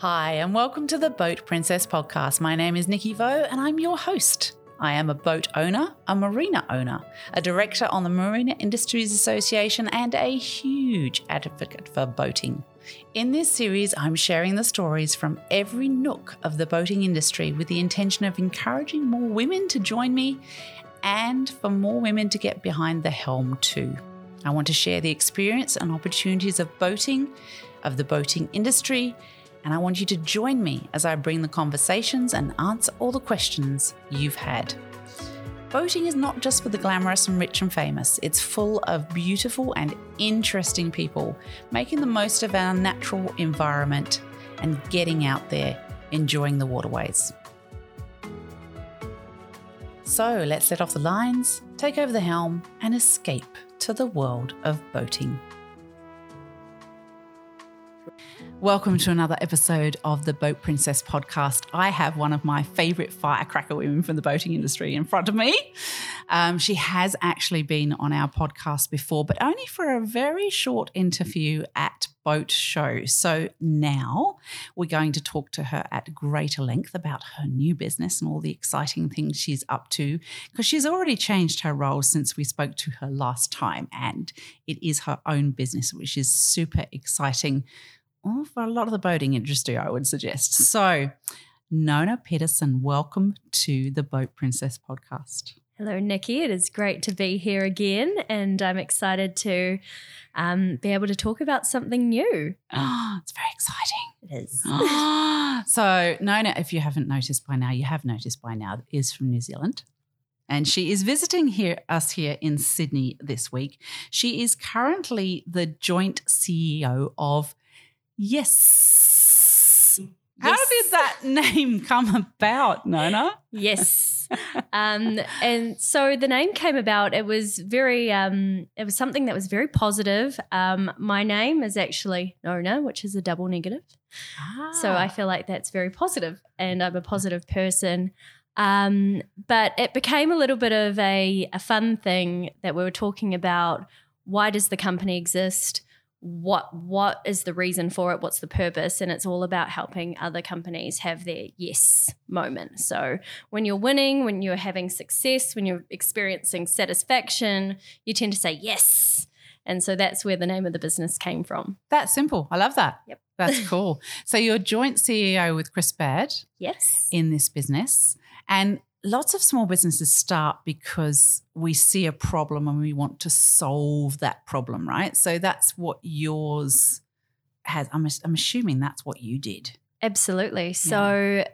Hi, and welcome to the Boat Princess podcast. My name is Nicky Vo, and I'm your host. I am a boat owner, a marina owner, a director on the Marina Industries Association, and a huge advocate for boating. In this series, I'm sharing the stories from every nook of the boating industry with the intention of encouraging more women to join me and for more women to get behind the helm too. I want to share the experience and opportunities of boating, of the boating industry, and I want you to join me as I bring the conversations and answer all the questions you've had. Boating is not just for the glamorous and rich and famous, it's full of beautiful and interesting people making the most of our natural environment and getting out there enjoying the waterways. So let's let off the lines, take over the helm, and escape to the world of boating. Welcome to another episode of the Boat Princess podcast. I have one of my favorite firecracker women from the boating industry in front of me. Um, she has actually been on our podcast before, but only for a very short interview at Boat Show. So now we're going to talk to her at greater length about her new business and all the exciting things she's up to, because she's already changed her role since we spoke to her last time, and it is her own business, which is super exciting well, for a lot of the boating industry, I would suggest. So, Nona Pedersen, welcome to the Boat Princess podcast. Hello, Nicky. It is great to be here again, and I'm excited to um, be able to talk about something new. Oh, it's very exciting. It is. so, Nona, if you haven't noticed by now, you have noticed by now, is from New Zealand. And she is visiting here us here in Sydney this week. She is currently the joint CEO of Yes. How Yes. did that name come about, Nona? Yes. um, and so the name came about. It was very, um, it was something that was very positive. Um, my name is actually Nona, which is a double negative. So Ah. I feel like that's very positive, and I'm a positive person. Um, but it became a little bit of a, a fun thing that we were talking about. Why does the company exist? What what is the reason for it? What's the purpose? And it's all about helping other companies have their yes moment. So when you're winning, when you're having success, when you're experiencing satisfaction, you tend to say yes. And so that's where the name of the business came from. That's simple. I love that. Yep. That's cool. so you're joint CEO with Chris Baird Yes. in this business. And lots of small businesses start because we see a problem and we want to solve that problem, right? So that's what yours has. I'm, I'm assuming that's what you did. Absolutely. So,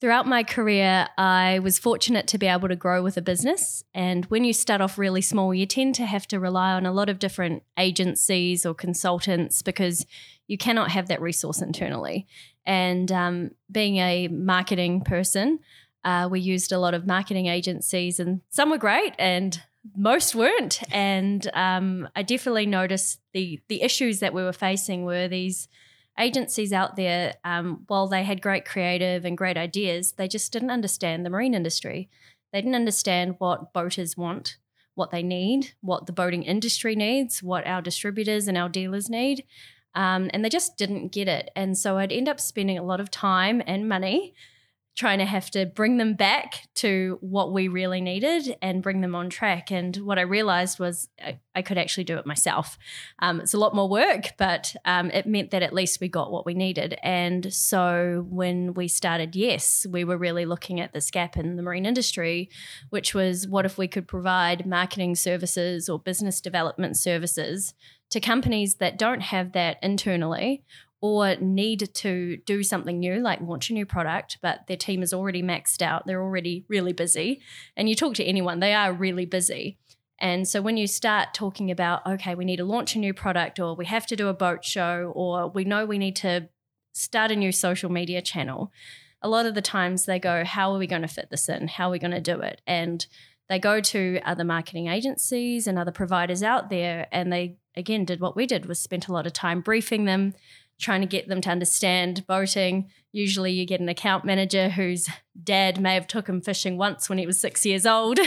throughout my career, I was fortunate to be able to grow with a business. And when you start off really small, you tend to have to rely on a lot of different agencies or consultants because you cannot have that resource internally. And um, being a marketing person, uh, we used a lot of marketing agencies, and some were great, and most weren't. And um, I definitely noticed the the issues that we were facing were these agencies out there, um, while they had great creative and great ideas, they just didn't understand the marine industry. They didn't understand what boaters want, what they need, what the boating industry needs, what our distributors and our dealers need. Um, and they just didn't get it. And so I'd end up spending a lot of time and money trying to have to bring them back to what we really needed and bring them on track. And what I realized was I, I could actually do it myself. Um, it's a lot more work, but um, it meant that at least we got what we needed. And so when we started Yes, we were really looking at this gap in the marine industry, which was what if we could provide marketing services or business development services to companies that don't have that internally or need to do something new, like launch a new product, but their team is already maxed out. They're already really busy. And you talk to anyone, they are really busy. And so when you start talking about, okay, we need to launch a new product, or we have to do a boat show, or we know we need to start a new social media channel, a lot of the times they go, how are we going to fit this in? How are we going to do it? And they go to other marketing agencies and other providers out there, and they again did what we did was spent a lot of time briefing them trying to get them to understand boating. Usually you get an account manager whose dad may have took him fishing once when he was 6 years old.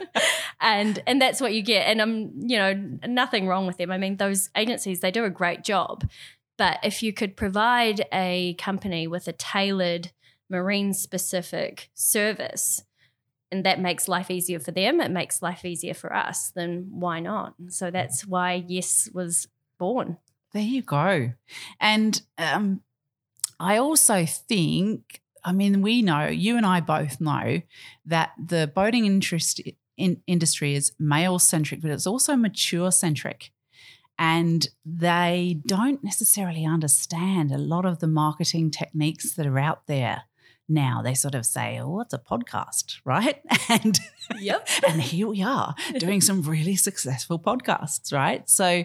and and that's what you get and I'm, you know, nothing wrong with them. I mean, those agencies they do a great job. But if you could provide a company with a tailored marine specific service, and that makes life easier for them, it makes life easier for us, then why not? So that's why Yes was born. There you go. And um, I also think, I mean, we know, you and I both know that the boating interest in industry is male centric, but it's also mature centric. And they don't necessarily understand a lot of the marketing techniques that are out there now they sort of say, "Oh, it's a podcast, right?" And yep, and here we are doing some really successful podcasts, right? So,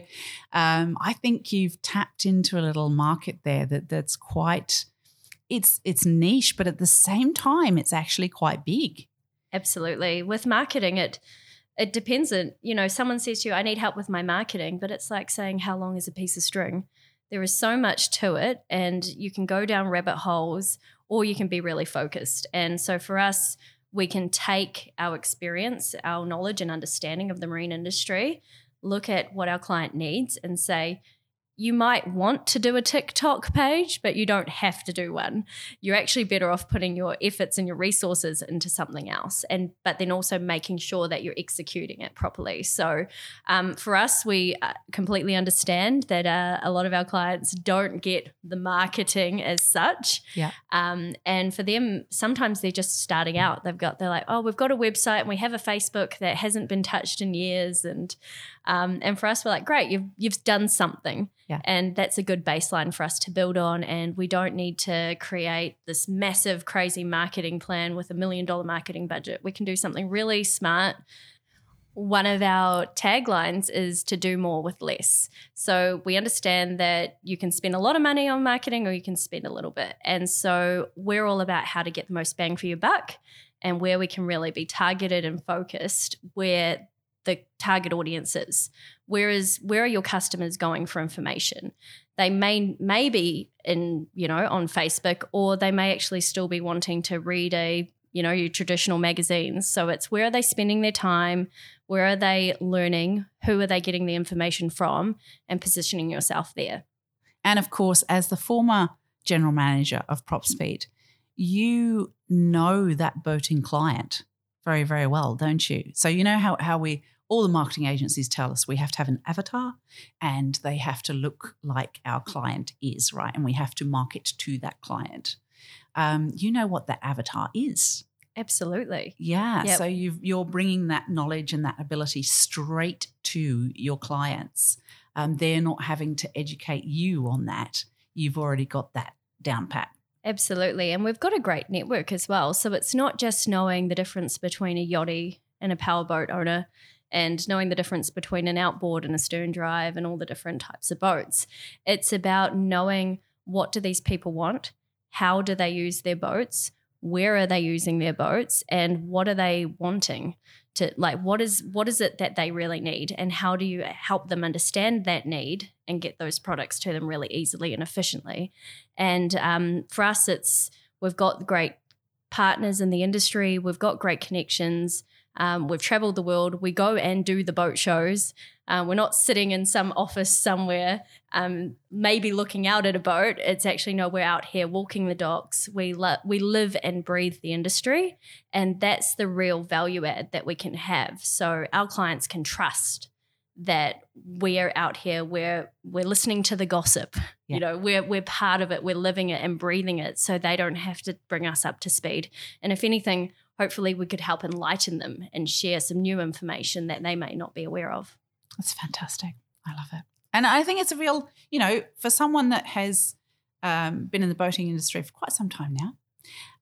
um, I think you've tapped into a little market there that that's quite it's it's niche, but at the same time, it's actually quite big. Absolutely, with marketing, it it depends on you know someone says to you, "I need help with my marketing," but it's like saying, "How long is a piece of string?" There is so much to it, and you can go down rabbit holes or you can be really focused. And so for us, we can take our experience, our knowledge and understanding of the marine industry, look at what our client needs and say, you might want to do a TikTok page, but you don't have to do one. You're actually better off putting your efforts and your resources into something else, and but then also making sure that you're executing it properly. So, um, for us, we uh, completely understand that uh, a lot of our clients don't get the marketing as such. Yeah. Um, and for them, sometimes they're just starting out. They've got they're like, oh, we've got a website and we have a Facebook that hasn't been touched in years, and um, and for us, we're like, great, you've you've done something. Yeah. And that's a good baseline for us to build on. And we don't need to create this massive, crazy marketing plan with a million dollar marketing budget. We can do something really smart. One of our taglines is to do more with less. So we understand that you can spend a lot of money on marketing or you can spend a little bit. And so we're all about how to get the most bang for your buck and where we can really be targeted and focused where the target audiences. Whereas where are your customers going for information? They may may be in, you know, on Facebook, or they may actually still be wanting to read a, you know, your traditional magazines. So it's where are they spending their time? Where are they learning? Who are they getting the information from? And positioning yourself there. And of course, as the former general manager of PropSpeed, you know that boating client very, very well, don't you? So you know how how we all the marketing agencies tell us we have to have an avatar and they have to look like our client is, right? And we have to market to that client. Um, you know what that avatar is. Absolutely. Yeah. Yep. So you you're bringing that knowledge and that ability straight to your clients. Um, they're not having to educate you on that. You've already got that down pat. Absolutely. And we've got a great network as well. So it's not just knowing the difference between a yachty and a powerboat owner and knowing the difference between an outboard and a stern drive and all the different types of boats. It's about knowing what do these people want? How do they use their boats? Where are they using their boats? And what are they wanting? to like what is what is it that they really need and how do you help them understand that need and get those products to them really easily and efficiently and um, for us it's we've got great partners in the industry we've got great connections um, we've traveled the world. We go and do the boat shows. Uh, we're not sitting in some office somewhere, um, maybe looking out at a boat. It's actually no, we're out here walking the docks. We lo- we live and breathe the industry, and that's the real value add that we can have. So our clients can trust that we are out here we're we're listening to the gossip yeah. you know we're we're part of it we're living it and breathing it so they don't have to bring us up to speed and if anything hopefully we could help enlighten them and share some new information that they may not be aware of. That's fantastic. I love it. And I think it's a real, you know, for someone that has um, been in the boating industry for quite some time now,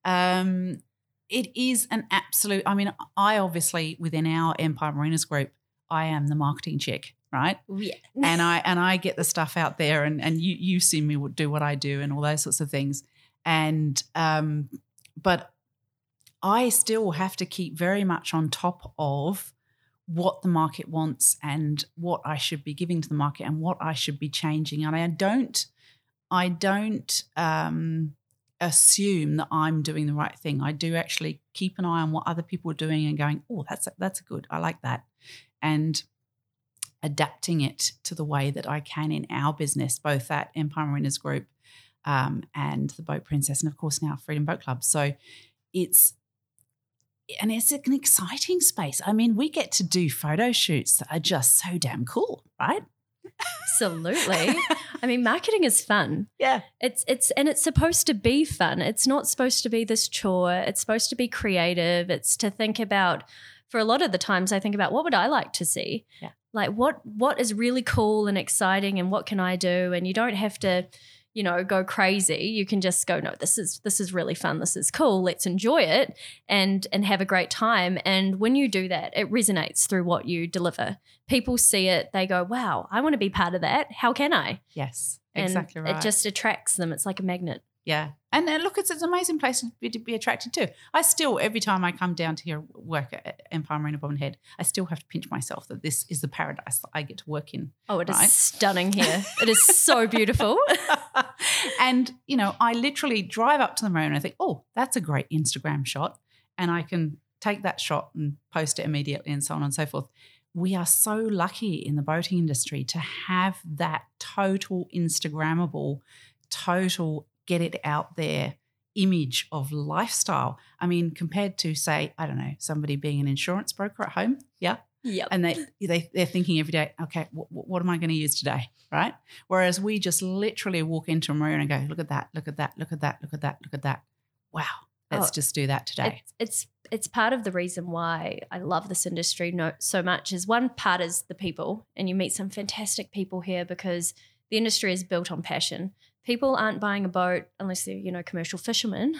um, it is an absolute. I mean, I obviously within our Empire Marinas group, I am the marketing chick, right? Yeah. and I and I get the stuff out there, and and you you see me do what I do and all those sorts of things. And um, but I still have to keep very much on top of what the market wants and what I should be giving to the market and what I should be changing. And I don't, I don't um, assume that I'm doing the right thing. I do actually keep an eye on what other people are doing and going, oh, that's that's good. I like that. And adapting it to the way that I can in our business, both at Empire Marinas Group um, and the Boat Princess, and of course now Freedom Boat Club. So it's and it's an exciting space. I mean, we get to do photo shoots that are just so damn cool, right? Absolutely. I mean, marketing is fun. Yeah. It's it's and it's supposed to be fun. It's not supposed to be this chore. It's supposed to be creative. It's to think about for a lot of the times I think about what would I like to see? Yeah. Like what what is really cool and exciting and what can I do? And you don't have to you know go crazy you can just go no this is this is really fun this is cool let's enjoy it and and have a great time. And when you do that it resonates through what you deliver. People see it they go wow i want to be part of that. How can i? Yes. and exactly right. it just attracts them. It's like a magnet Yeah. And uh, look, it's, it's an amazing place to be, to be attracted to. I still, every time I come down to here, work at Empire Marina Bobbin Head, I still have to pinch myself that this is the paradise that I get to work in. oh it is Right. stunning here it is so beautiful and, you know, I literally drive up to the marina and I think, oh, that's a great Instagram shot. And I can take that shot and post it immediately and so on and so forth. We are so lucky in the boating industry to have that total Instagrammable, total get it out there image of lifestyle. I mean, compared to, say, I don't know, somebody being an insurance broker at home. Yeah yeah, and they, they they're thinking every day, okay, what, what am I going to use today, right? Whereas we just literally walk into a marina and go, look at that, look at that, look at that, look at that, look at that. Wow, let's Oh, just do that today. It's, it's it's part of the reason why I love this industry no, so much. Is one part is the people, and you meet some fantastic people here because the industry is built on passion. People aren't buying a boat unless they're you know commercial fishermen,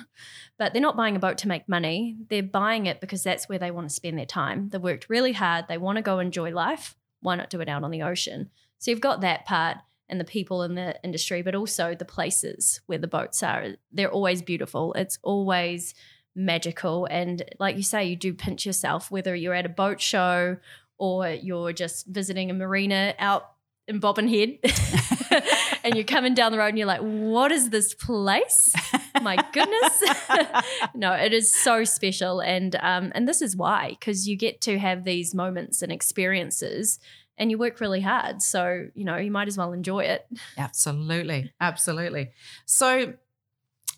but they're not buying a boat to make money. They're buying it because that's where they want to spend their time. they've worked really hard. They want to go enjoy life. Why not do it out on the ocean? So you've got that part and the people in the industry, but also the places where the boats are. They're always beautiful. It's always magical. And like you say, you do pinch yourself, whether you're at a boat show or you're just visiting a marina out in Bobbin Head and you're coming down the road and you're like, what is this place? My goodness. no, it is so special. And um, and this is why, because you get to have these moments and experiences and you work really hard. So, you know, you might as well enjoy it. Absolutely, absolutely. So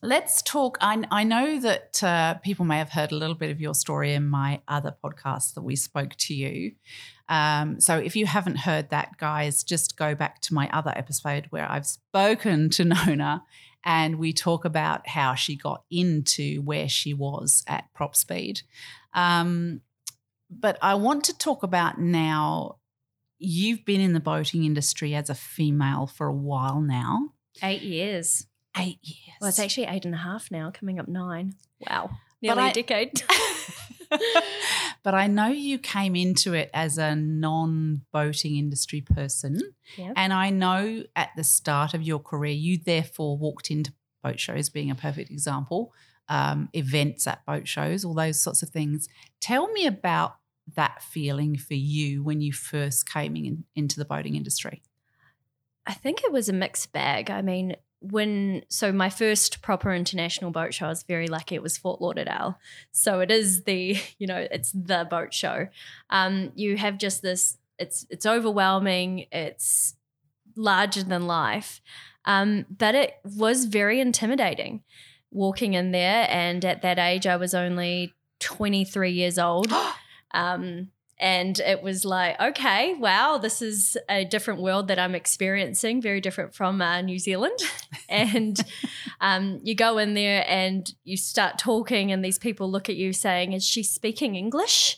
let's talk. I, I know that uh, people may have heard a little bit of your story in my other podcast that we spoke to you. Um, so if you haven't heard that, guys, just go back to my other episode where I've spoken to Nona and we talk about how she got into where she was at PropSpeed. Um, but I want to talk about now. You've been in the boating industry as a female for a while now. Eight years. Eight years. Well, it's actually eight and a half now, coming up nine. Wow. But Nearly I- a decade. but I know you came into it as a non boating industry person. Yep. And I know at the start of your career, you therefore walked into boat shows, being a perfect example, um, events at boat shows, all those sorts of things. Tell me about that feeling for you when you first came in, into the boating industry. I think it was a mixed bag. I mean, when so my first proper international boat show, I was very lucky. It was Fort Lauderdale, so it is the you know it's the boat show. Um, you have just this. It's it's overwhelming. It's larger than life, um, but it was very intimidating. Walking in there, and at that age, I was only twenty three years old. Um, and it was like, okay, wow, this is a different world that I'm experiencing, very different from uh, New Zealand. and um, you go in there and you start talking, and these people look at you saying, Is she speaking English?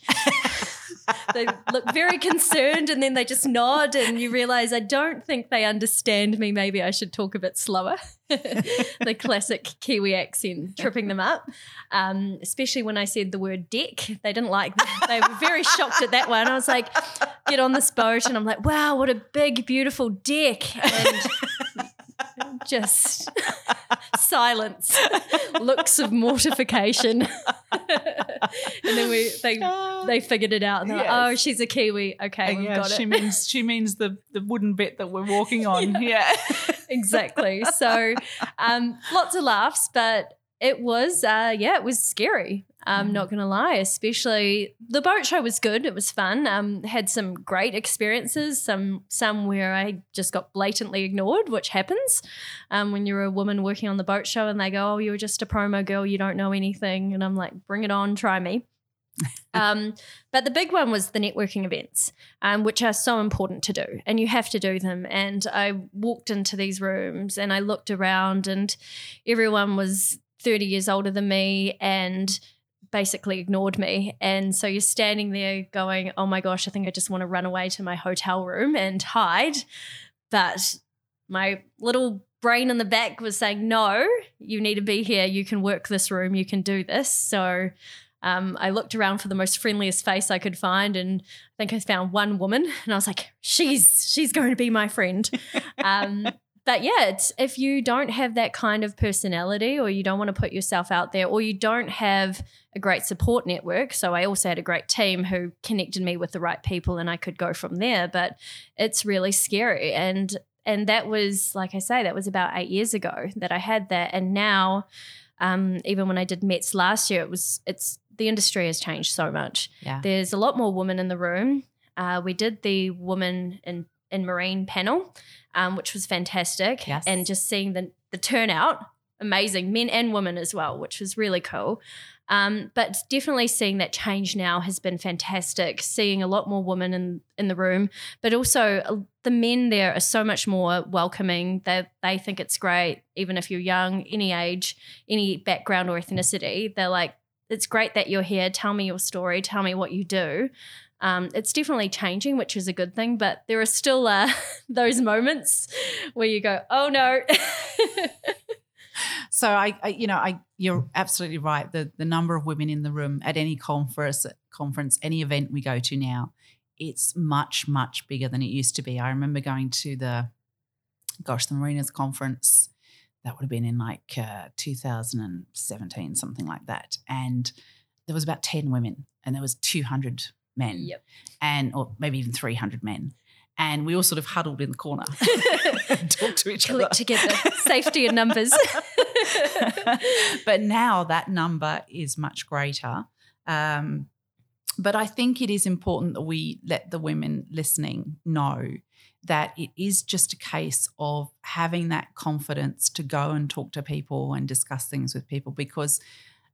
They look very concerned and then they just nod, and you realize, I don't think they understand me. Maybe I should talk a bit slower. the classic Kiwi accent tripping them up, um, especially when I said the word deck. They didn't like that. They were very shocked at that one. I was like, get on this boat. And I'm like, wow, what a big, beautiful deck. And just silence, looks of mortification. and then we they they figured it out and they're like, oh, she's a Kiwi. Okay, we've yeah, got she it. means she means the the wooden bit that we're walking on. yeah. exactly. So, um, lots of laughs, but it was uh yeah it was scary i'm Yeah. not gonna lie especially the boat show was good it was fun um had some great experiences some some where i just got blatantly ignored which happens um when you're a woman working on the boat show and they go oh you're just a promo girl you don't know anything and i'm like bring it on try me um, but the big one was the networking events, um, which are so important to do, and you have to do them. And I walked into these rooms and I looked around, and everyone was 30 years older than me and basically ignored me. And so you're standing there going, oh my gosh, I think I just want to run away to my hotel room and hide. But my little brain in the back was saying, no, you need to be here. You can work this room. You can do this. So um, I looked around for the most friendliest face I could find, and I think I found one woman, and I was like, "She's she's going to be my friend." um, but yeah, if you don't have that kind of personality, or you don't want to put yourself out there, or you don't have a great support network. So I also had a great team who connected me with the right people, and I could go from there. But it's really scary, and and that was like I say, that was about eight years ago that I had that, and now. Um, even when I did METS last year, it was it's the industry has changed so much. Yeah. There's a lot more women in the room. Uh, we did the woman in in marine panel, um, which was fantastic, Yes. and just seeing the the turnout, amazing, men and women as well, which was really cool. Um, but definitely seeing that change now has been fantastic. Seeing a lot more women in in the room, but also uh, the men there are so much more welcoming. They they think it's great, even if you're young, any age, any background or ethnicity. They're like, it's great that you're here. Tell me your story. Tell me what you do. Um, it's definitely changing, which is a good thing. But there are still uh, those moments where you go, "Oh no." So I, I, you know, I you're absolutely right. The the number of women in the room at any conference, conference, any event we go to now, it's much much bigger than it used to be. I remember going to the, gosh, the Marinas conference. That would have been in like uh, 2017, something like that, and there was about 10 women, and there was 200 men, yep. and or maybe even 300 men, and we all sort of huddled in the corner, and talked to each other together. Safety in numbers. but now that number is much greater. Um, but I think it is important that we let the women listening know that it is just a case of having that confidence to go and talk to people and discuss things with people because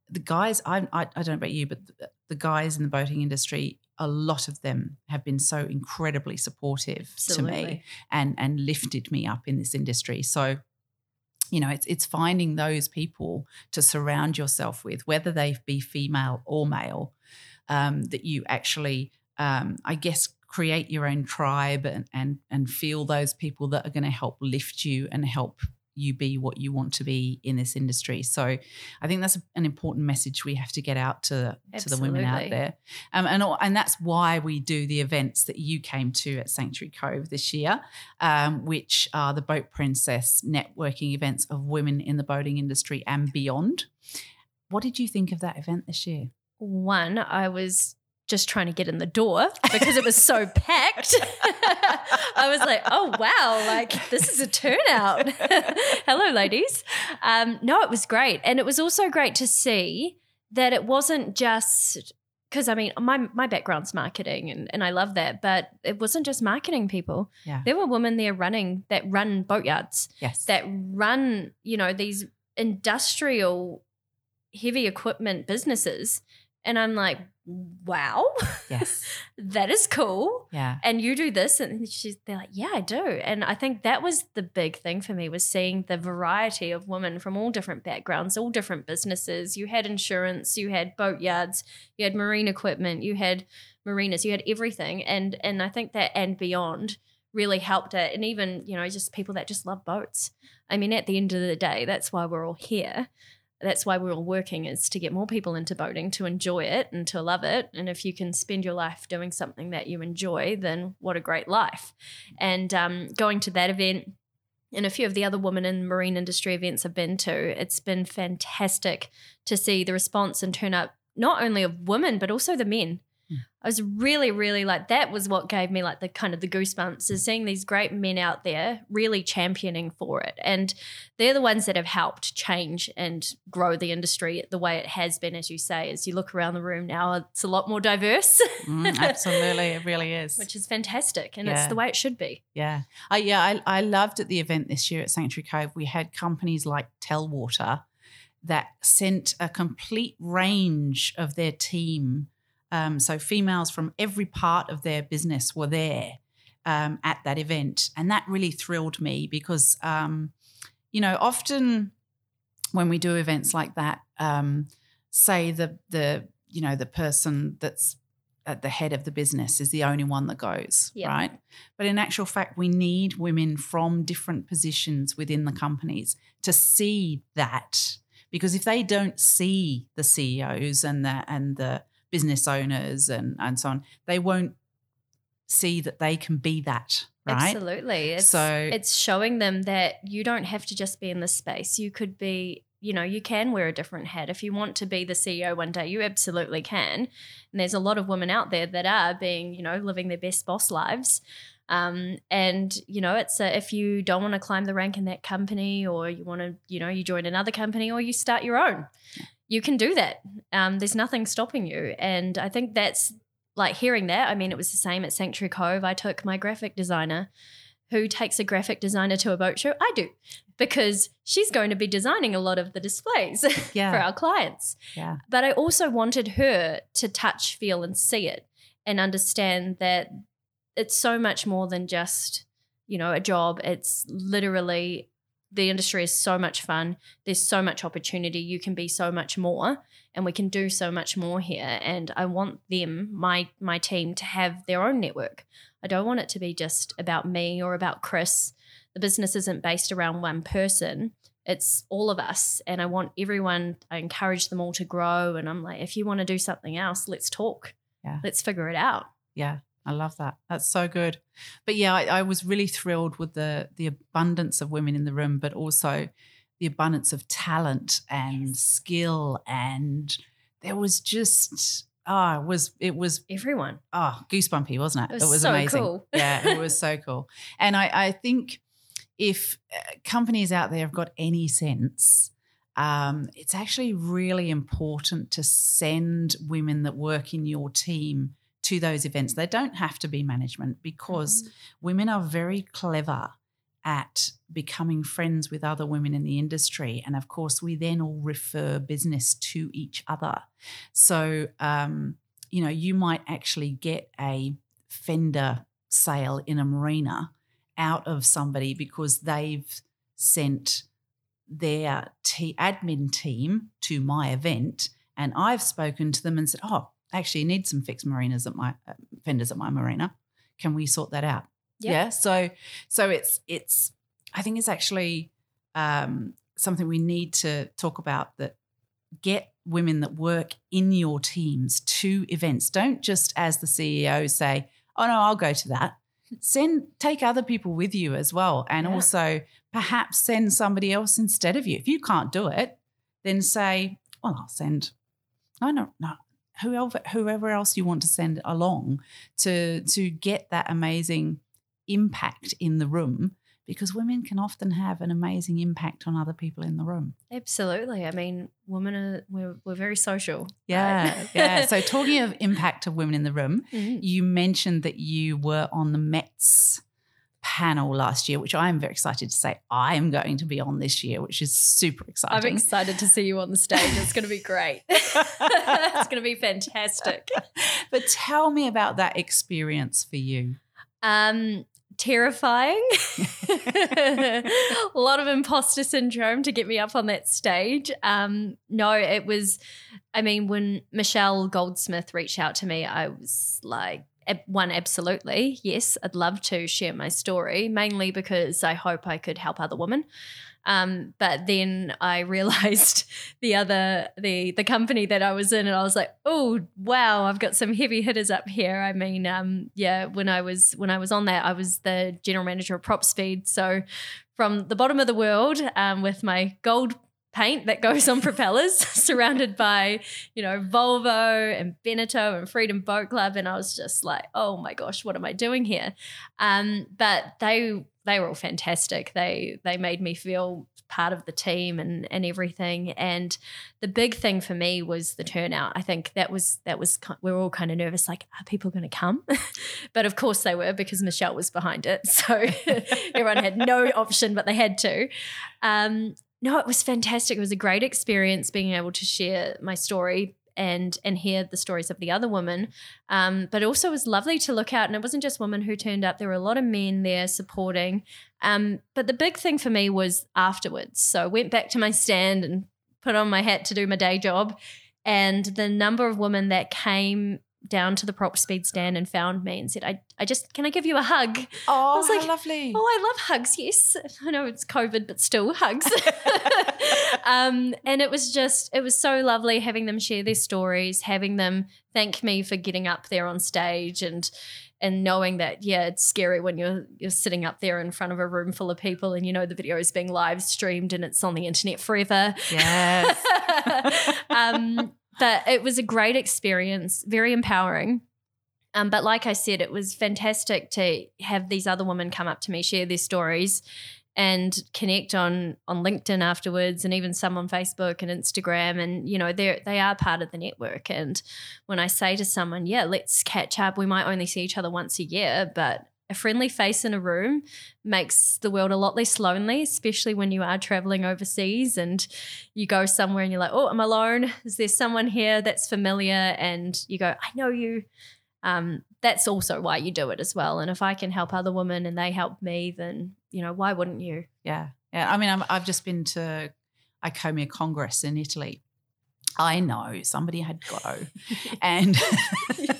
the guys, I, I, I don't know about you, but the, the guys in the boating industry, a lot of them have been so incredibly supportive to me and and lifted me up in this industry. So, you know, it's it's finding those people to surround yourself with, whether they be female or male, um, that you actually, um, I guess, create your own tribe and and and feel those people that are going to help lift you and help you be what you want to be in this industry. So I think that's an important message we have to get out to to the women out there. Um, and and that's why we do the events that you came to at Sanctuary Cove this year, um, which are the Boat Princess networking events of women in the boating industry and beyond. What did you think of that event this year? One, I was just trying to get in the door because it was so packed. I was like, oh, wow, like this is a turnout. Hello, ladies. Um, no, it was great. And it was also great to see that it wasn't just because I mean, my, my background's marketing and, and I love that, but it wasn't just marketing people. Yeah. There were women there running that run boatyards, Yes. that run, you know, these industrial heavy equipment businesses. And I'm like, wow, yes. that is cool. Yeah. And you do this. And she's, they're like, yeah, I do. And I think that was the big thing for me was seeing the variety of women from all different backgrounds, all different businesses. You had insurance, you had boatyards, you had marine equipment, you had marinas, you had everything. And, and I think that and beyond really helped it. And even, you know, just people that just love boats. I mean, at the end of the day, that's why we're all here that's why we're all working is to get more people into boating to enjoy it and to love it and if you can spend your life doing something that you enjoy then what a great life and um, going to that event and a few of the other women in marine industry events I've been to, it's been fantastic to see the response and turn up not only of women but also the men. I was really, really like that was what gave me like the kind of the goosebumps is seeing these great men out there really championing for it. And they're the ones that have helped change and grow the industry the way it has been, as you say. As you look around the room now, it's a lot more diverse. Mm, absolutely, it really is. Which is fantastic. And Yeah. it's the way it should be. Yeah. Uh, yeah, I, I loved at the event this year at Sanctuary Cove, we had companies like Telwater that sent a complete range of their team. Um, so females from every part of their business were there um, at that event. And that really thrilled me because, um, you know, often when we do events like that, um, say the, the, you know, the person that's at the head of the business is the only one that goes, right? But in actual fact, we need women from different positions within the companies to see that. Because if they don't see the CEOs and the and the business owners and, and so on, they won't see that they can be that, right? Absolutely. It's, So- it's showing them that you don't have to just be in this space. You could be, you know, you can wear a different hat. If you want to be the CEO one day, you absolutely can. And there's a lot of women out there that are being, you know, living their best boss lives. Um, and you know, it's a, if you don't want to climb the rank in that company, or you want to, you know, you join another company, or you start your own, you can do that. Um, there's nothing stopping you. And I think that's like hearing that. I mean, it was the same at Sanctuary Cove. I took my graphic designer who takes a graphic designer to a boat show? I do, because she's going to be designing a lot of the displays Yeah. for our clients. Yeah. But I also wanted her to touch, feel, and see it and understand that it's so much more than just, you know, a job. It's literally the industry is so much fun. There's so much opportunity. You can be so much more and we can do so much more here. And I want them, my my team, to have their own network. I don't want it to be just about me or about Chris. The business isn't based around one person. It's all of us. And I want everyone, I encourage them all to grow. And I'm like, if you want to do something else, let's talk. Yeah. Let's figure it out. Yeah, I love that. That's so good. But yeah, I, I was really thrilled with the the abundance of women in the room, but also the abundance of talent and skill, and there was just ah, it was it was Everyone. ah goosebumpy, wasn't it? It was so amazing. cool. yeah, it was so cool. And I, I think if uh, companies out there have got any sense. Um, it's actually really important to send women that work in your team to those events. They don't have to be management because women are very clever at becoming friends with other women in the industry. And of course, we then all refer business to each other. So, um, you know, you might actually get a fender sale in a marina out of somebody because they've sent their t- admin team to my event and I've spoken to them and said, "Oh, actually, need some fixed marinas at my uh, fenders at my marina. Can we sort that out?" Yep. Yeah. So, so it's it's. I think it's actually um, something we need to talk about. That get women that work in your teams to events. Don't just as the CEO say, "Oh no, I'll go to that." Send take other people with you as well, and Yeah. also perhaps send somebody else instead of you. If you can't do it, then say, "Well, I'll send." I don't know whoever whoever else you want to send along to to get that amazing impact in the room because women can often have an amazing impact on other people in the room. Absolutely. I mean, women are, we're, we're very social. Yeah, right? yeah. So talking of impact of women in the room, Mhm. you mentioned that you were on the METS panel last year, which I am very excited to say I am going to be on this year, which is super exciting. I'm excited to see you on the stage. It's going to be great. it's going to be fantastic. but tell me about that experience for you. Um, terrifying. a lot of imposter syndrome to get me up on that stage. Um, no, it was. I mean, when Michelle Goldsmith reached out to me, I was like, one, absolutely, yes, I'd love to share my story, mainly because I hope I could help other women. Um, but then I realized the other the the company that I was in, and I was like, oh wow, I've got some heavy hitters up here. I mean, um, yeah, when I was when I was on that, I was the general manager of PropSpeed, so from the bottom of the world, um, with my gold paint that goes on propellers, surrounded by, you know, Volvo and Beneteau and Freedom Boat Club. And I was just like, oh my gosh, what am I doing here? Um, but they they were all fantastic. They they made me feel part of the team and and everything. And the big thing for me was the turnout. I think that was that was we were all kind of nervous, like, are people going to come? but of course they were because Michelle was behind it, so everyone had no option, but they had to. Um, no, it was fantastic. It was a great experience being able to share my story and and hear the stories of the other women. Um, but also it was lovely to look out, and it wasn't just women who turned up. There were a lot of men there supporting. Um, but the big thing for me was afterwards. So I went back to my stand and put on my hat to do my day job, and the number of women that came down to the PropSpeed stand and found me and said, I, I just, can I give you a hug? Oh, I was like, lovely. Oh, I love hugs. Yes. I know it's COVID, but still hugs. um, and it was just, it was so lovely having them share their stories, having them thank me for getting up there on stage and, and knowing that yeah it's scary when you're you're sitting up there in front of a room full of people and you know the video is being live streamed and it's on the internet forever yes um but it was a great experience, very empowering. Um, but like I said, it was fantastic to have these other women come up to me, share their stories, and connect on on LinkedIn afterwards, and even some on Facebook and Instagram. And you know, they they are part of the network. And when I say to someone, "Yeah, let's catch up," we might only see each other once a year, but a friendly face in a room makes the world a lot less lonely, especially when you are traveling overseas and you go somewhere and you're like, oh, I'm alone. Is there someone here that's familiar? And you go, I know you. Um, that's also why you do it as well. And if I can help other women and they help me, then, you know, why wouldn't you? Yeah. Yeah. I mean, i have just been to ICOMIA Congress in Italy. I know somebody had to go. and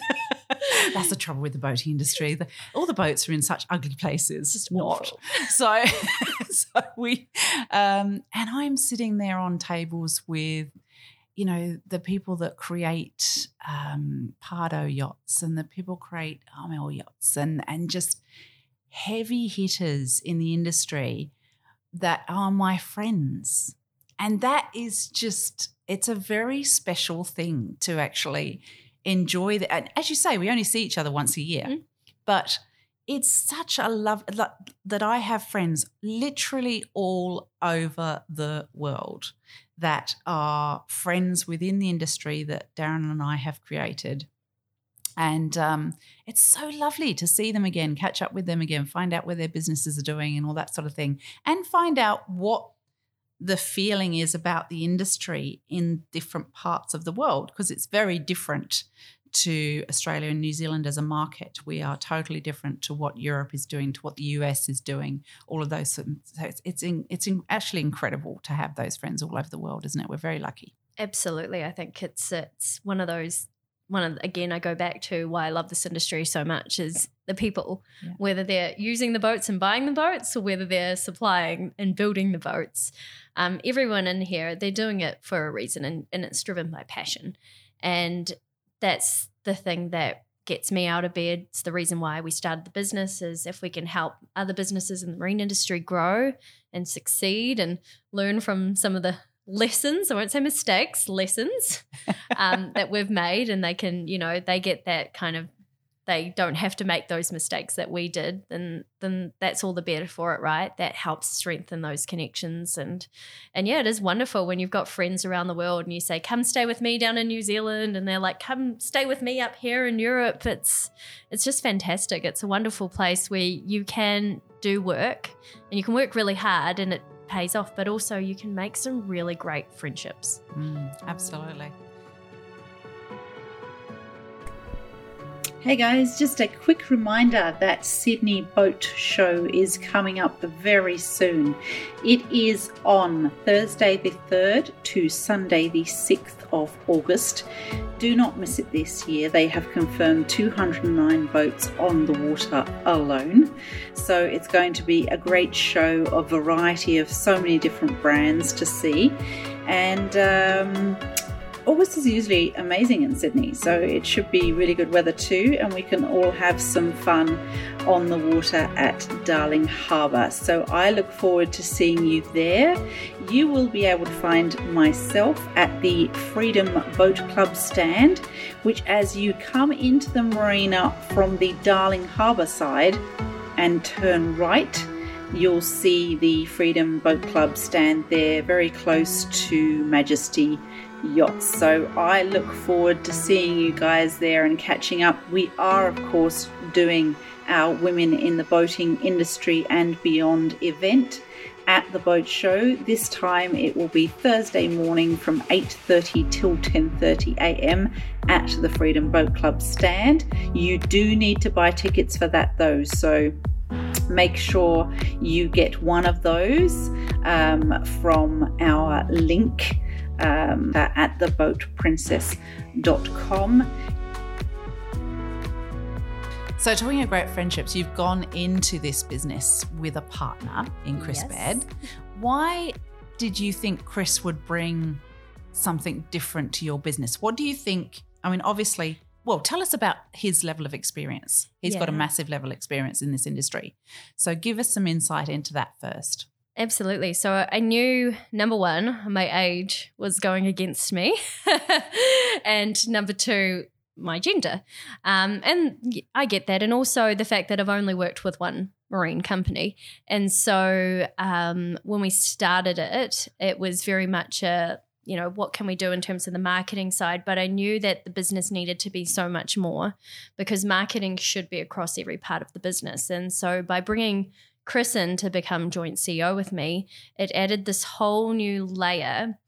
that's the trouble with the boating industry. The, all the boats are in such ugly places. It's not. So, so we, um, and I'm sitting there on tables with, you know, the people that create um, Pardo yachts and the people create Armel yachts and and just heavy hitters in the industry that are my friends. And that is just, it's a very special thing to actually enjoy that. And as you say, we only see each other once a year, mm-hmm. but it's such a love that I have friends literally all over the world that are friends within the industry that Darren and I have created. And um, it's so lovely to see them again, catch up with them again, find out where their businesses are doing and all that sort of thing, and find out what the feeling is about the industry in different parts of the world because it's very different to Australia and New Zealand as a market. We are totally different to what Europe is doing, to what the US is doing. All of those. So it's it's, in, it's in, actually incredible to have those friends all over the world, isn't it? We're very lucky. Absolutely, I think it's it's one of those. One of again, I go back to why I love this industry so much is the people, yeah. whether they're using the boats and buying the boats, or whether they're supplying and building the boats. Um, everyone in here, they're doing it for a reason, and, and it's driven by passion. And that's the thing that gets me out of bed. It's the reason why we started the business is if we can help other businesses in the marine industry grow and succeed and learn from some of the lessons, I won't say mistakes, lessons um, that we've made and they can, you know, they get that kind of they don't have to make those mistakes that we did, then then that's all the better for it, right? That helps strengthen those connections and and yeah, it is wonderful when you've got friends around the world and you say, "Come stay with me down in New Zealand," and they're like, "Come stay with me up here in Europe." It's it's just fantastic. It's a wonderful place where you can do work and you can work really hard and it pays off, but also you can make some really great friendships. Mm, absolutely. Hey guys, just a quick reminder that Sydney Boat Show is coming up very soon. It is on Thursday the 3rd to Sunday the 6th of August. Do not miss it this year. They have confirmed 209 boats on the water alone. So it's going to be a great show, a variety of so many different brands to see. And um, August is usually amazing in Sydney, so it should be really good weather too, and we can all have some fun on the water at Darling Harbour. So I look forward to seeing you there. You will be able to find myself at the Freedom Boat Club stand, which, as you come into the marina from the Darling Harbour side and turn right, you'll see the Freedom Boat Club stand there, very close to Majesty Yachts. So I look forward to seeing you guys there and catching up. We are, of course, doing our Women in the Boating Industry and Beyond event at the boat show. This time it will be Thursday morning from 8:30 till 10:30 a.m. at the Freedom Boat Club stand. You do need to buy tickets for that though, so make sure you get one of those um, from our link um, at theboatprincess.com. So, talking of great friendships, you've gone into this business with a partner in Chris Yes. Baird. Why did you think Chris would bring something different to your business? What do you think? I mean, obviously, well, tell us about his level of experience. He's got a massive level of experience in this industry. So, give us some insight into that first. Absolutely. So I knew number one, my age was going against me, and number two, my gender. Um, and I get that, and also the fact that I've only worked with one marine company, and so um, when we started it, it was very much a you know what can we do in terms of the marketing side but i knew that the business needed to be so much more because marketing should be across every part of the business and so by bringing Chris in to become joint CEO with me, it added this whole new layer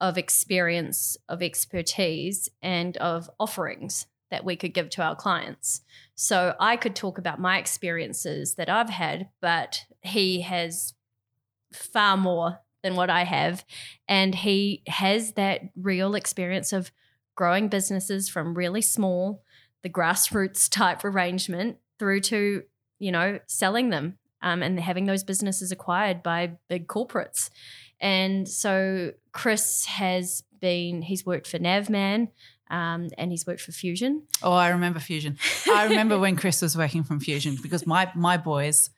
of experience, of expertise, and of offerings that we could give to our clients. So I could talk about my experiences that I've had, but he has far more than what I have. And he has that real experience of growing businesses from really small, the grassroots type arrangement, through to, you know, selling them um, and having those businesses acquired by big corporates. And so Chris has been, he's worked for Navman um, and he's worked for Fusion. Oh, I remember Fusion. I remember when Chris was working from Fusion because my my boys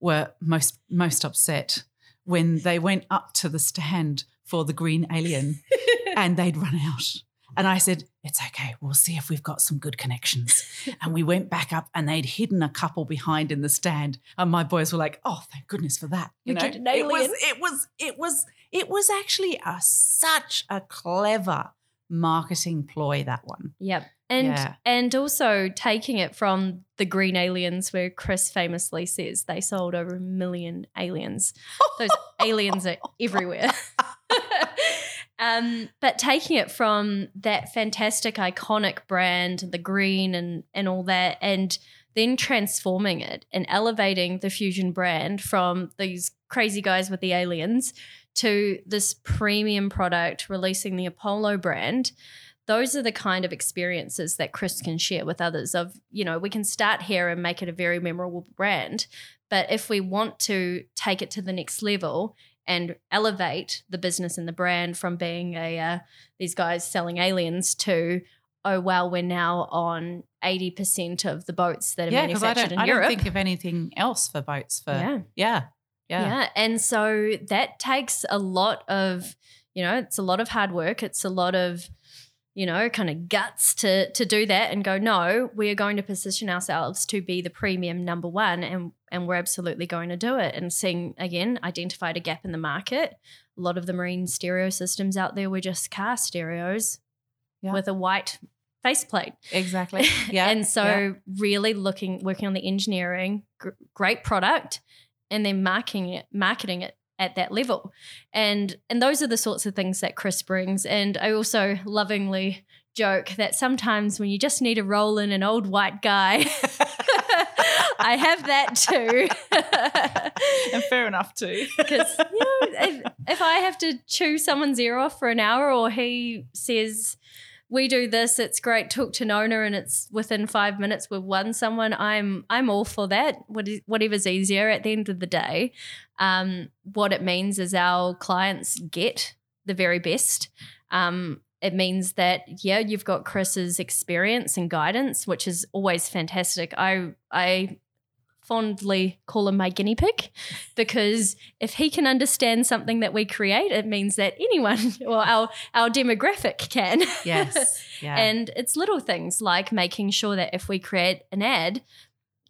were most most upset when they went up to the stand for the green alien and they'd run out. And I said, It's okay. We'll see if we've got some good connections. And we went back up and they'd hidden a couple behind in the stand. And my boys were like, Oh, thank goodness for that. You did an It was, it was, it was, it was actually a, such a clever marketing ploy, that one. Yep. And Yeah. and also taking it from the green aliens where Chris famously says they sold over a million aliens. Those aliens are everywhere. um, but taking it from that fantastic iconic brand, the green and and all that, and then transforming it and elevating the fusion brand from these crazy guys with the aliens to this premium product, releasing the Apollo brand those are the kind of experiences that Chris can share with others of, you know, we can start here and make it a very memorable brand, but if we want to take it to the next level and elevate the business and the brand from being a uh, these guys selling aliens to oh well we're now on 80% of the boats that are Yeah, because I manufactured don't, in I Europe. don't think of anything else for boats. For Yeah. yeah, Yeah. yeah, And so that takes a lot of, you know, it's a lot of hard work. It's a lot of, you know, kind of guts to to do that and go, no, we are going to position ourselves to be the premium number one and and we're absolutely going to do it. And seeing again, identified a gap in the market. A lot of the marine stereo systems out there were just car stereos Yeah. with a white faceplate. exactly. Yeah, and so yeah. really looking working on the engineering gr- great product and then marketing it marketing it at that level and and those are the sorts of things that chris brings and i also lovingly joke that sometimes when you just need to roll in an old white guy i have that too and fair enough too. because you know, if, if I have to chew someone's ear off for an hour, or he says, "We do this," it's great. Talk to Nona, and it's within five minutes we've won someone. I'm I'm all for that. What is, whatever's easier. At the end of the day, um, what it means is our clients get the very best. Um, it means that yeah, you've got Chris's experience and guidance, which is always fantastic. I I fondly call him my guinea pig because if he can understand something that we create, it means that anyone or our our demographic can. Yes. Yeah. and it's little things like making sure that if we create an ad,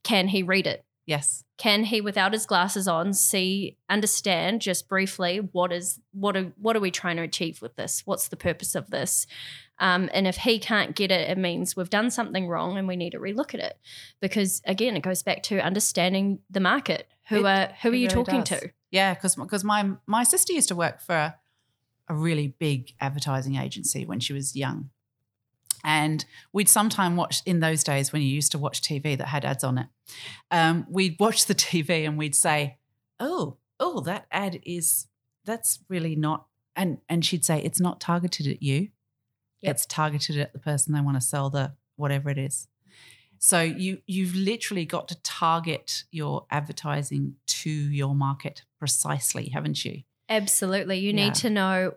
can he read it? yes. Can he, without his glasses on, see, understand just briefly what is what are what are we trying to achieve with this? What's the purpose of this? Um, and if he can't get it, it means we've done something wrong and we need to relook at it. Because again, it goes back to understanding the market. Who It- are who are you really talking does. to? Yeah, because because my my sister used to work for a, a really big advertising agency when she was young, and we'd sometime watch in those days when you used to watch TV that had ads on it. Um, we'd watch the TV and we'd say, "Oh, oh, that ad is that's really not," and and she'd say, "It's not targeted at you. Yep. It's targeted at the person they want to sell the whatever it is." So you you've literally got to target your advertising to your market precisely, haven't you? Absolutely. You Yeah. need to know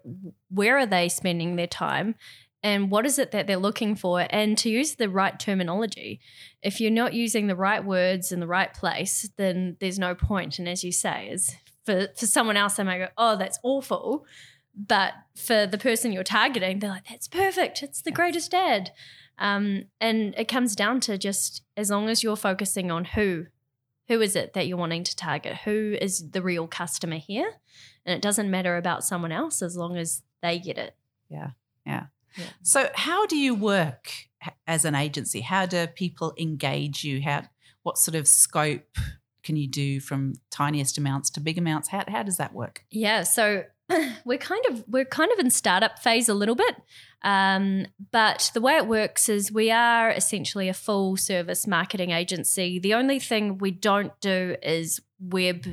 where are they spending their time and what is it that they're looking for and to use the right terminology. If you're not using the right words in the right place, then there's no point. And as you say, is for, for someone else, they might go, oh, that's awful. But for the person you're targeting, they're like, that's perfect. It's the greatest ad. Um, and it comes down to just as long as you're focusing on who, who is it that you're wanting to target? Who is the real customer here? And it doesn't matter about someone else as long as they get it. So how do you work as an agency? How do people engage you? How what sort of scope can you do from tiniest amounts to big amounts? How how does that work? Yeah, so we're kind of we're kind of in startup phase a little bit, um, but the way it works is we are essentially a full service marketing agency. The only thing we don't do is web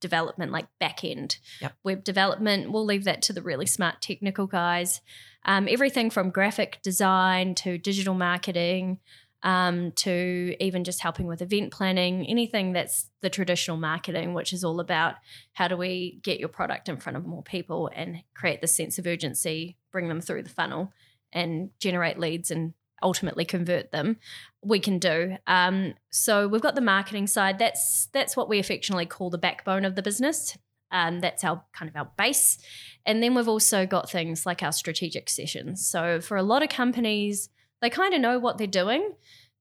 development, like back end Yep. web development. We'll leave that to the really smart technical guys. Um, everything from graphic design to digital marketing. Um, to even just helping with event planning, anything that's the traditional marketing, which is all about how do we get your product in front of more people and create the sense of urgency, bring them through the funnel, and generate leads and ultimately convert them. We can do. Um, so we've got the marketing side. That's that's what we affectionately call the backbone of the business. Um, that's our kind of our base, and then we've also got things like our strategic sessions. So for a lot of companies, they kind of know what they're doing.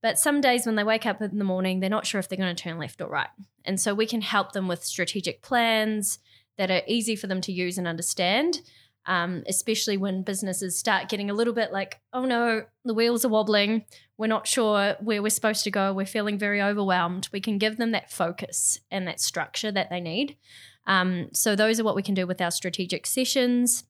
But some days when they wake up in the morning, they're not sure if they're going to turn left or right. And so we can help them with strategic plans that are easy for them to use and understand, um, especially when businesses start getting a little bit like, oh no, the wheels are wobbling. We're not sure where we're supposed to go. We're feeling very overwhelmed. We can give them that focus and that structure that they need. Um, so, those are what we can do with our strategic sessions.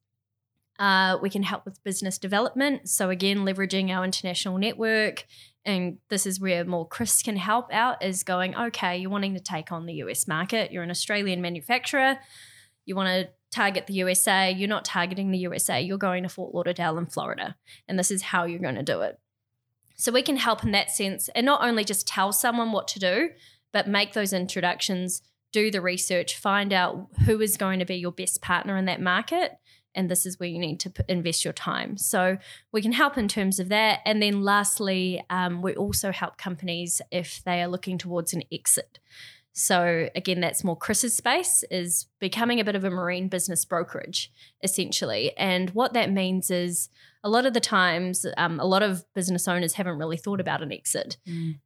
Uh, we can help with business development. So, again, leveraging our international network. And this is where more Chris can help out is going, okay, you're wanting to take on the US market. You're an Australian manufacturer. You want to target the USA. You're not targeting the USA. You're going to Fort Lauderdale in Florida. And this is how you're going to do it. So we can help in that sense and not only just tell someone what to do, but make those introductions, do the research, find out who is going to be your best partner in that market. And this is where you need to invest your time. So we can help in terms of that. And then lastly, um, we also help companies if they are looking towards an exit. So again, that's more Chris's space is becoming a bit of a marine business brokerage, essentially. And what that means is a lot of the times, um, a lot of business owners haven't really thought about an exit,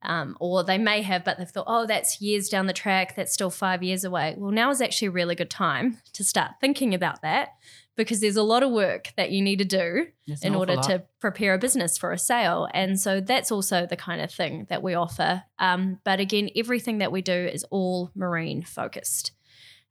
um, or they may have, but they've thought, oh, that's years down the track. That's still five years away. Well, now is actually a really good time to start thinking about that because there's a lot of work that you need to do in order to prepare a business for a sale. And so that's also the kind of thing that we offer. Um, but again, everything that we do is all marine focused.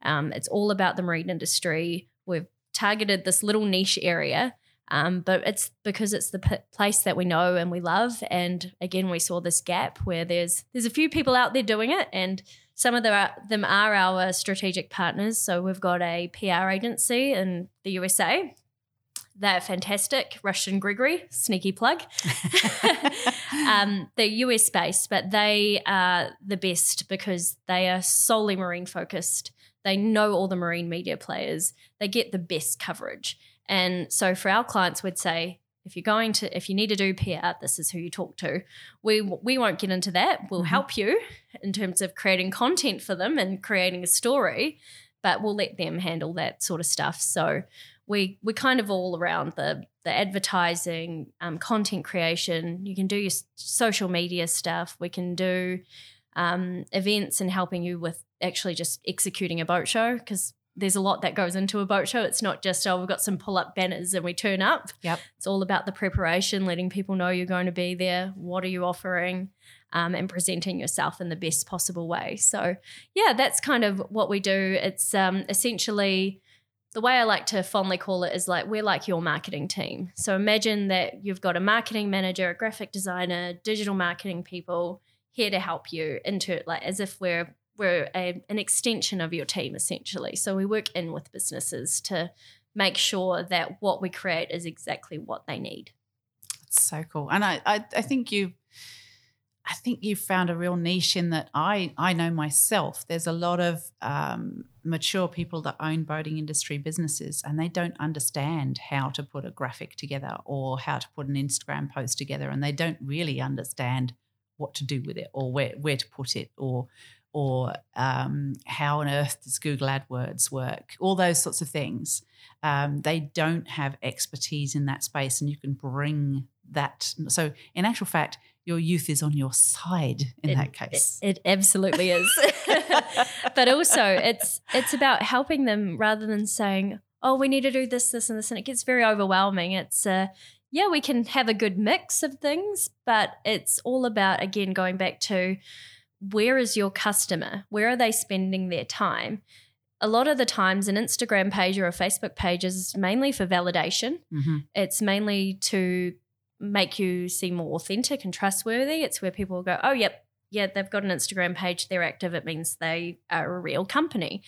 Um, it's all about the marine industry. We've targeted this little niche area, um, but it's because it's the p- place that we know and we love. And again, we saw this gap where there's there's a few people out there doing it, and some of the, them are our strategic partners. So we've got a PR agency in the USA. They're fantastic. Rushton Gregory, sneaky plug. um, they're US based, but they are the best because they are solely marine focused. They know all the marine media players. They get the best coverage. And so for our clients, we'd say, if you're going to if you need to do PR, this is who you talk to. We we won't get into that. We'll Mhm. help you in terms of creating content for them and creating a story, but we'll let them handle that sort of stuff. So we we're kind of all around the the advertising, um, content creation. You can do your social media stuff. We can do um, events and helping you with actually just executing a boat show because there's a lot that goes into a boat show. It's not just oh we've got some pull up banners and we turn up. Yep. It's all about the preparation, letting people know you're going to be there. What are you offering? Um, and presenting yourself in the best possible way. So, yeah, that's kind of what we do. It's um, essentially the way I like to fondly call it is like we're like your marketing team. So imagine that you've got a marketing manager, a graphic designer, digital marketing people here to help you into it, like as if we're we're a, an extension of your team essentially. So we work in with businesses to make sure that what we create is exactly what they need. That's so cool. And I, I, I think you I think you found a real niche in that I I know myself. There's a lot of um, mature people that own boating industry businesses and they don't understand how to put a graphic together or how to put an Instagram post together and they don't really understand what to do with it or where, where to put it or or um, how on earth does Google AdWords work? All those sorts of things. Um, they don't have expertise in that space, and you can bring that. So, in actual fact, your youth is on your side in It- that case. It, it absolutely is. but also it's it's about helping them rather than saying, "Oh, we need to do this, this, and this," and it gets very overwhelming. It's uh, yeah, we can have a good mix of things, but it's all about again going back to where is your customer? Where are they spending their time? A lot of the times, an Instagram page or a Facebook page is mainly for validation. Mhm. It's mainly to make you seem more authentic and trustworthy. It's where people go, oh, yep, yeah, they've got an Instagram page, they're active. It means they are a real company,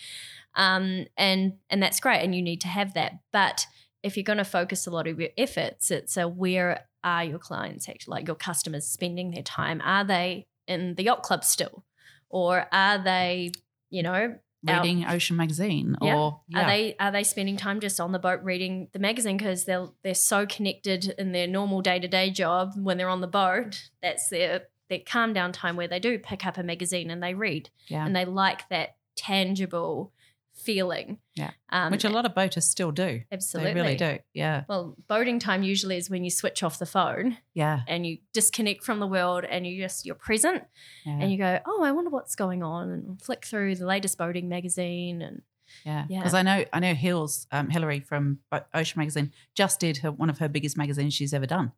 um, and and that's great. And you need to have that. But if you're going to focus a lot of your efforts, it's a where are your clients actually, like your customers, spending their time? Are they in the yacht club still, or are they, you know, out- Reading Ocean Magazine, Yeah. or are they are they spending time just on the boat reading the magazine because they're they're so connected in their normal day to day job when they're on the boat? That's their their calm down time where they do pick up a magazine and they read yeah, and they like that tangible feeling. Yeah. um, which a lot of boaters still do. absolutely They really do. Yeah, Well, boating time usually is when you switch off the phone yeah, and you disconnect from the world and you just you're present yeah. and you go, oh, I wonder what's going on, and flick through the latest boating magazine and Yeah, Yeah. because I know I know Hills um, Hillary from Ocean Magazine just did her, one of her biggest magazines she's ever done.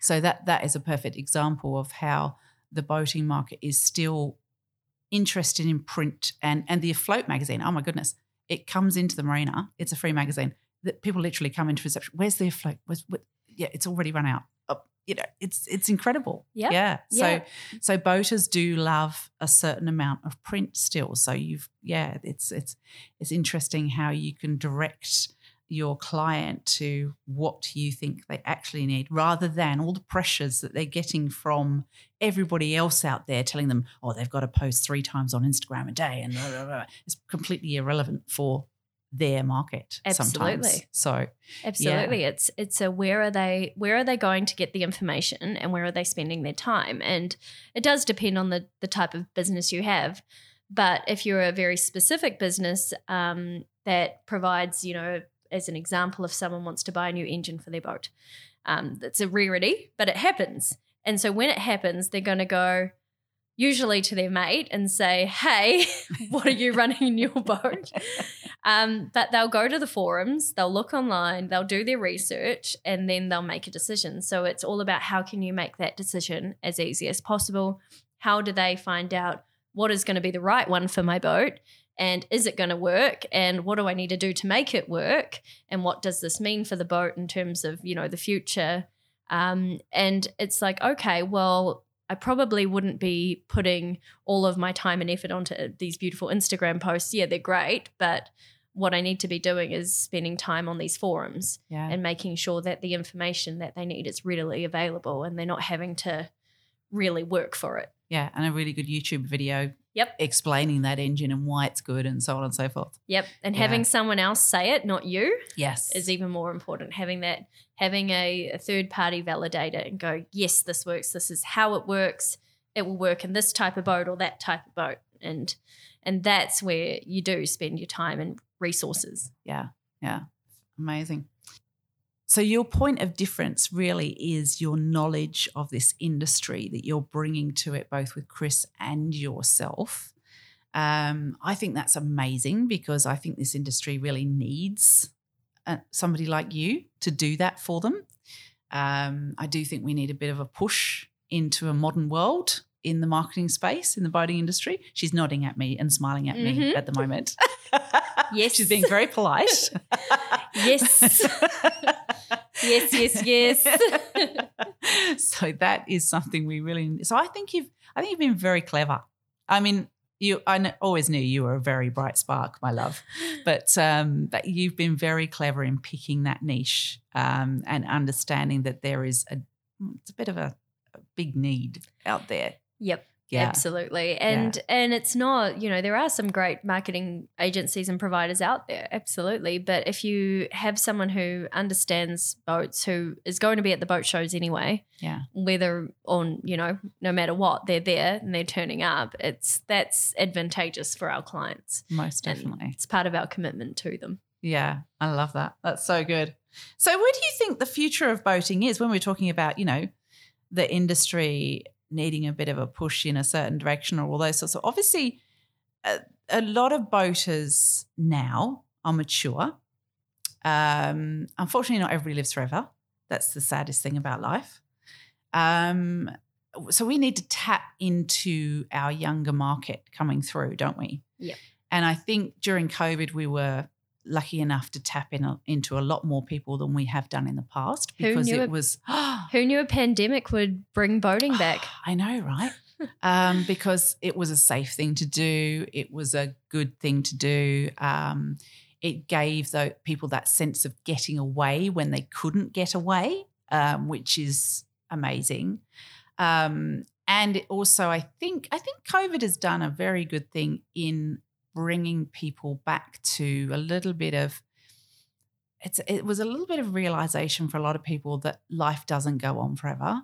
So that that is a perfect example of how the boating market is still interested in print and and the afloat magazine. Oh my goodness, it comes into the marina. It's a free magazine that people literally come into reception. Where's the float? Where's, what? Yeah, it's already run out. Oh, you know, it's it's incredible. Yeah. yeah. So Yeah. so boaters do love a certain amount of print still. So you've yeah, it's it's it's interesting how you can direct your client to what you think they actually need rather than all the pressures that they're getting from everybody else out there telling them, oh, they've got to post three times on Instagram a day and blah, blah, blah. it's completely irrelevant for their market sometimes. Absolutely. So Absolutely. It's it's a where are they where are they going to get the information and where are they spending their time? And it does depend on the the type of business you have. But if you're a very specific business um, that provides, you know, as an example, if someone wants to buy a new engine for their boat, um, that's a rarity, but it happens. And so when it happens, they're going to go usually to their mate and say, "Hey, what are you running in your boat?" Um, but they'll go to the forums, they'll look online, they'll do their research, and then they'll make a decision. So it's all about how can you make that decision as easy as possible? How do they find out what is going to be the right one for my boat? And is it going to work? And what do I need to do to make it work? And what does this mean for the boat in terms of, you know, the future? Um, and it's like, okay, well, I probably wouldn't be putting all of my time and effort onto these beautiful Instagram posts. Yeah, they're great, but what I need to be doing is spending time on these forums yeah. and making sure that the information that they need is readily available and they're not having to really work for it. Yeah, and a really good YouTube video Yep. explaining that engine and why it's good and so on and so forth. Yep. And Yeah. having someone else say it, not you, Yes. is even more important. Having that, having a, a third party validator and go, yes, this works. This is how it works. It will work in this type of boat or that type of boat. And and that's where you do spend your time and resources. Yeah, yeah, amazing. So, your point of difference really is your knowledge of this industry that you're bringing to it, both with Chris and yourself. Um, I think that's amazing because I think this industry really needs uh, somebody like you to do that for them. Um, I do think we need a bit of a push into a modern world in the marketing space in the boating industry. She's nodding at me and smiling at me Mhm. at the moment. Yes. she's being very polite. Yes. yes, yes, yes. so that is something we really. So I think you've. I think you've been very clever. I mean, you. I always knew you were a very bright spark, my love. But um, that you've been very clever in picking that niche um, and understanding that there is a. It's a bit of a, a big need out there. Yep. Yeah. Absolutely. And and it's not, you know, there are some great marketing agencies and providers out there, absolutely. But if you have someone who understands boats, who is going to be at the boat shows anyway, Yeah. whether on, you know, no matter what, they're there and they're turning up, it's that's advantageous for our clients. Most And definitely. it's part of our commitment to them. Yeah, I love that. That's so good. So, where do you think the future of boating is when we're talking about, you know, the industry needing a bit of a push in a certain direction or all those sorts of obviously a, a lot of boaters now are mature. Um, unfortunately, not everybody lives forever. That's the saddest thing about life. Um, so we need to tap into our younger market coming through, don't we? Yeah. And I think during COVID, we were lucky enough to tap in a, into a lot more people than we have done in the past because it- was Who knew a pandemic would bring boating back? I know, right? um, because it was a safe thing to do. It was a good thing to do. Um, it gave the people that sense of getting away when they couldn't get away, um, which is amazing. Um, and it also, I think, I think COVID has done a very good thing in bringing people back to a little bit of. It's, it was a little bit of realization for a lot of people that life doesn't go on forever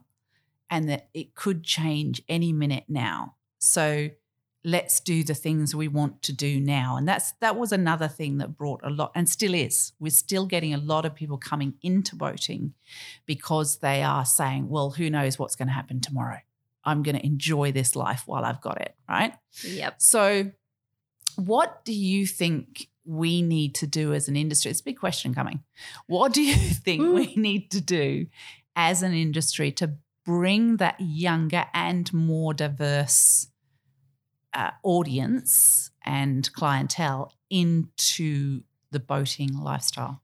and that it could change any minute now. So let's do the things we want to do now. And that's that was another thing that brought a lot and still is. We're still getting a lot of people coming into boating because they are saying, well, who knows what's going to happen tomorrow? I'm going to enjoy this life while I've got it, right? Yep. So what do you think we need to do as an industry? It's a big question coming. What do you think we need to do as an industry to bring that younger and more diverse uh, audience and clientele into the boating lifestyle?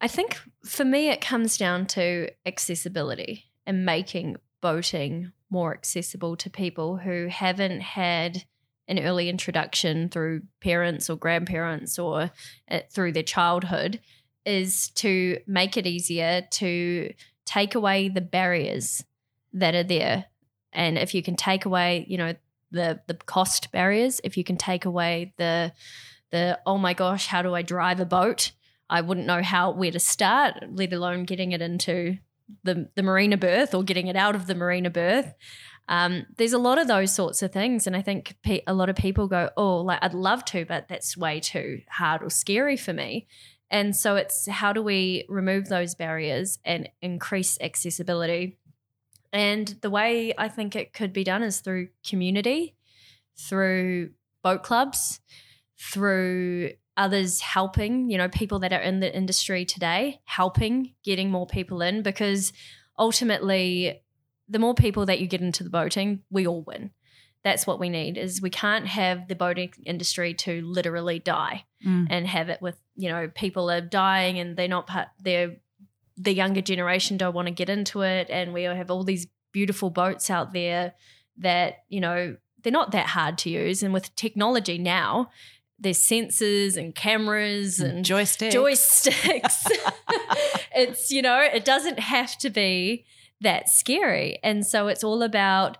I think for me, it comes down to accessibility and making boating more accessible to people who haven't had an early introduction through parents or grandparents or uh, through their childhood is to make it easier to take away the barriers that are there. And if you can take away you know the the cost barriers if you can take away the the oh my gosh how do i drive a boat? I wouldn't know how where to start let alone getting it into the the marina berth or getting it out of the marina berth um, there's a lot of those sorts of things. And i think pe- a lot of people go oh like i'd love to but that's way too hard or scary for me. And so it's how do we remove those barriers and increase accessibility? And the way I think it could be done is through community, through boat clubs, through others helping, you know, people that are in the industry today, helping getting more people in because ultimately the more people that you get into the boating, we all win. That's what we need is we can't have the boating industry to literally die Mm. and have it with, you know, people are dying and they're not part they're the younger generation don't want to get into it and we have all these beautiful boats out there that you know they're not that hard to use and with technology now there's sensors and cameras and joysticks. joysticks it's you know it doesn't have to be that scary and so it's all about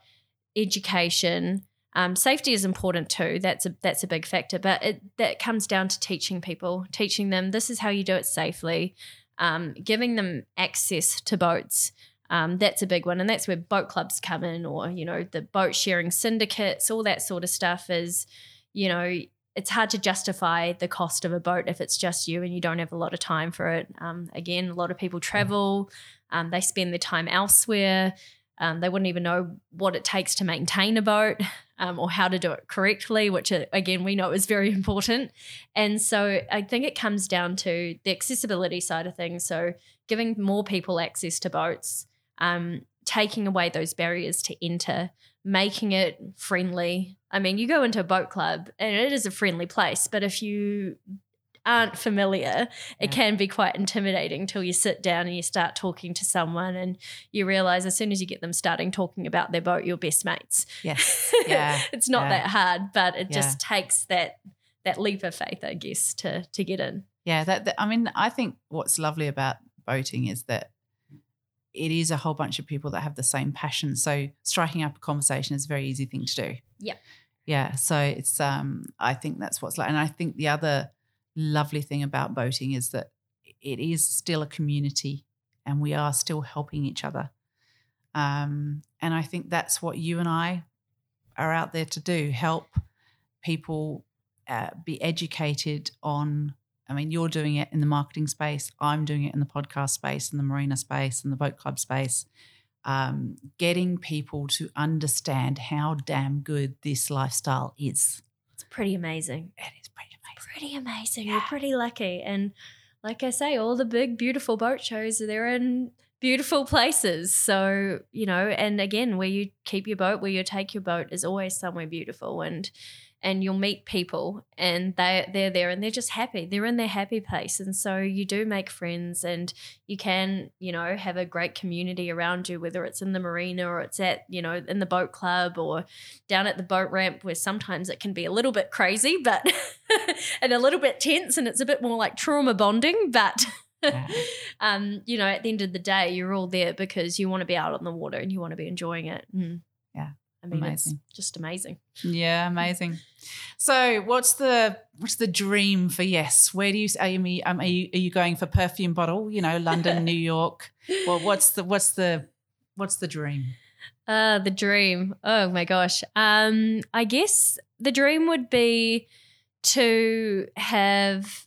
education Um, safety is important too. That's a that's a big factor, but it that comes down to teaching people, teaching them this is how you do it safely, um, giving them access to boats. Um, that's a big one, and that's where boat clubs come in, or you know the boat sharing syndicates, all that sort of stuff. Is you know it's hard to justify the cost of a boat if it's just you and you don't have a lot of time for it. Um, again, a lot of people travel, um, they spend their time elsewhere. Um, they wouldn't even know what it takes to maintain a boat um, or how to do it correctly, which uh, again we know is very important. And so I think it comes down to the accessibility side of things. So giving more people access to boats, um, taking away those barriers to enter, making it friendly. I mean, you go into a boat club and it is a friendly place, but if you aren't familiar, it can be quite intimidating till you sit down and you start talking to someone and you realize as soon as you get them starting talking about their boat, you're best mates. Yes. Yeah. it's not yeah. that hard, but it Yeah. just takes that that leap of faith, I guess, to to get in. Yeah, that, that- I mean, I think what's lovely about boating is that it is a whole bunch of people that have the same passion. So striking up a conversation is a very easy thing to do. Yeah. Yeah. So it's um I think that's what's like and I think the other lovely thing about boating is that it is still a community and we are still helping each other. Um and I think that's what you and I are out there to do, help people uh, be educated on I mean, you're doing it in the marketing space. I'm doing it in the podcast space, in the marina space, in the boat club space. Um, getting people to understand how damn good this lifestyle is. It's pretty amazing. It is pretty amazing. Pretty amazing. Yeah. We're pretty lucky. And like I say, all the big, beautiful boat shows, they're in beautiful places. So, you know, and again, where you keep your boat, where you take your boat is always somewhere beautiful. And and you'll meet people and they they're there and they're just happy. They're in their happy place. And so you do make friends and you can, you know, have a great community around you, whether it's in the marina or it's at, you know, in the boat club or down at the boat ramp where sometimes it can be a little bit crazy, but and a little bit tense and it's a bit more like trauma bonding. But um, you know, at the end of the day, you're all there because you want to be out on the water and you want to be enjoying it. Mm. I mean, Amazing. just amazing. Yeah, amazing. So, what's the what's the dream for yes? Where do you are you um, are you, are you going for perfume bottle? You know, London, New York. Well, what's the what's the what's the dream? Uh, the dream. Oh my gosh. Um, I guess the dream would be to have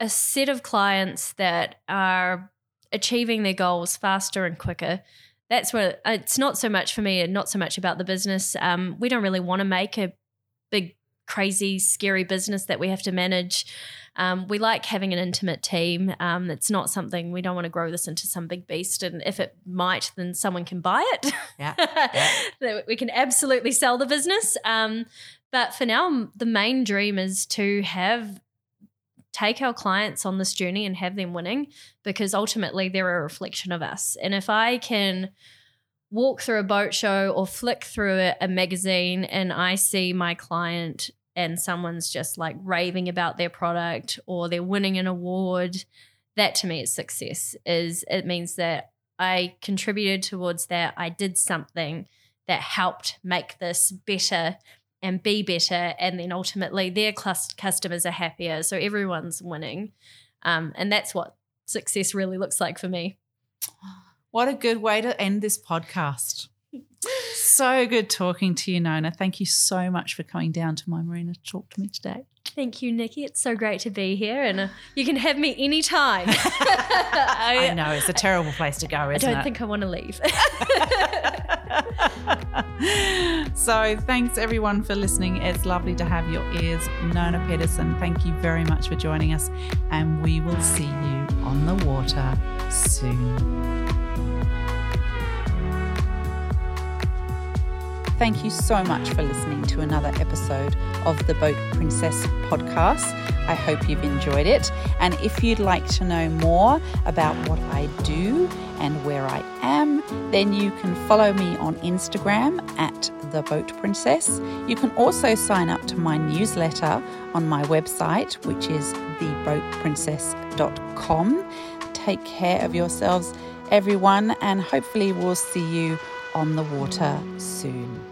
a set of clients that are achieving their goals faster and quicker. That's what it's not so much for me and not so much about the business. Um, we don't really want to make a big, crazy, scary business that we have to manage. Um, we like having an intimate team. Um, it's not something we don't want to grow this into some big beast. And if it might, then someone can buy it. Yeah. That we can absolutely sell the business. Um, but for now, the main dream is to have take our clients on this journey and have them winning because ultimately they're a reflection of us. And if I can walk through a boat show or flick through a, magazine and I see my client and someone's just like raving about their product or they're winning an award, that to me is success. Is it means that I contributed towards that. I did something that helped make this better and be better. And then ultimately their customers are happier. So everyone's winning. Um, and that's what success really looks like for me. What a good way to end this podcast. So good talking to you, Nona. Thank you so much for coming down to my marina to talk to me today. Thank you, Nicky. It's so great to be here. And uh, you can have me anytime. I know it's a terrible place to go, I isn't don't it? think I want to leave. so thanks everyone for listening. It's lovely to have your ears. Nona Pedersen, thank you very much for joining us, and we will see you on the water soon. Thank you so much for listening to another episode of the Boat Princess podcast. I hope you've enjoyed it. And if you'd like to know more about what I do and where I am, then you can follow me on Instagram at the Boat Princess. You can also sign up to my newsletter on my website, which is theboatprincess.com. Take care of yourselves, everyone, and hopefully we'll see you on the water soon.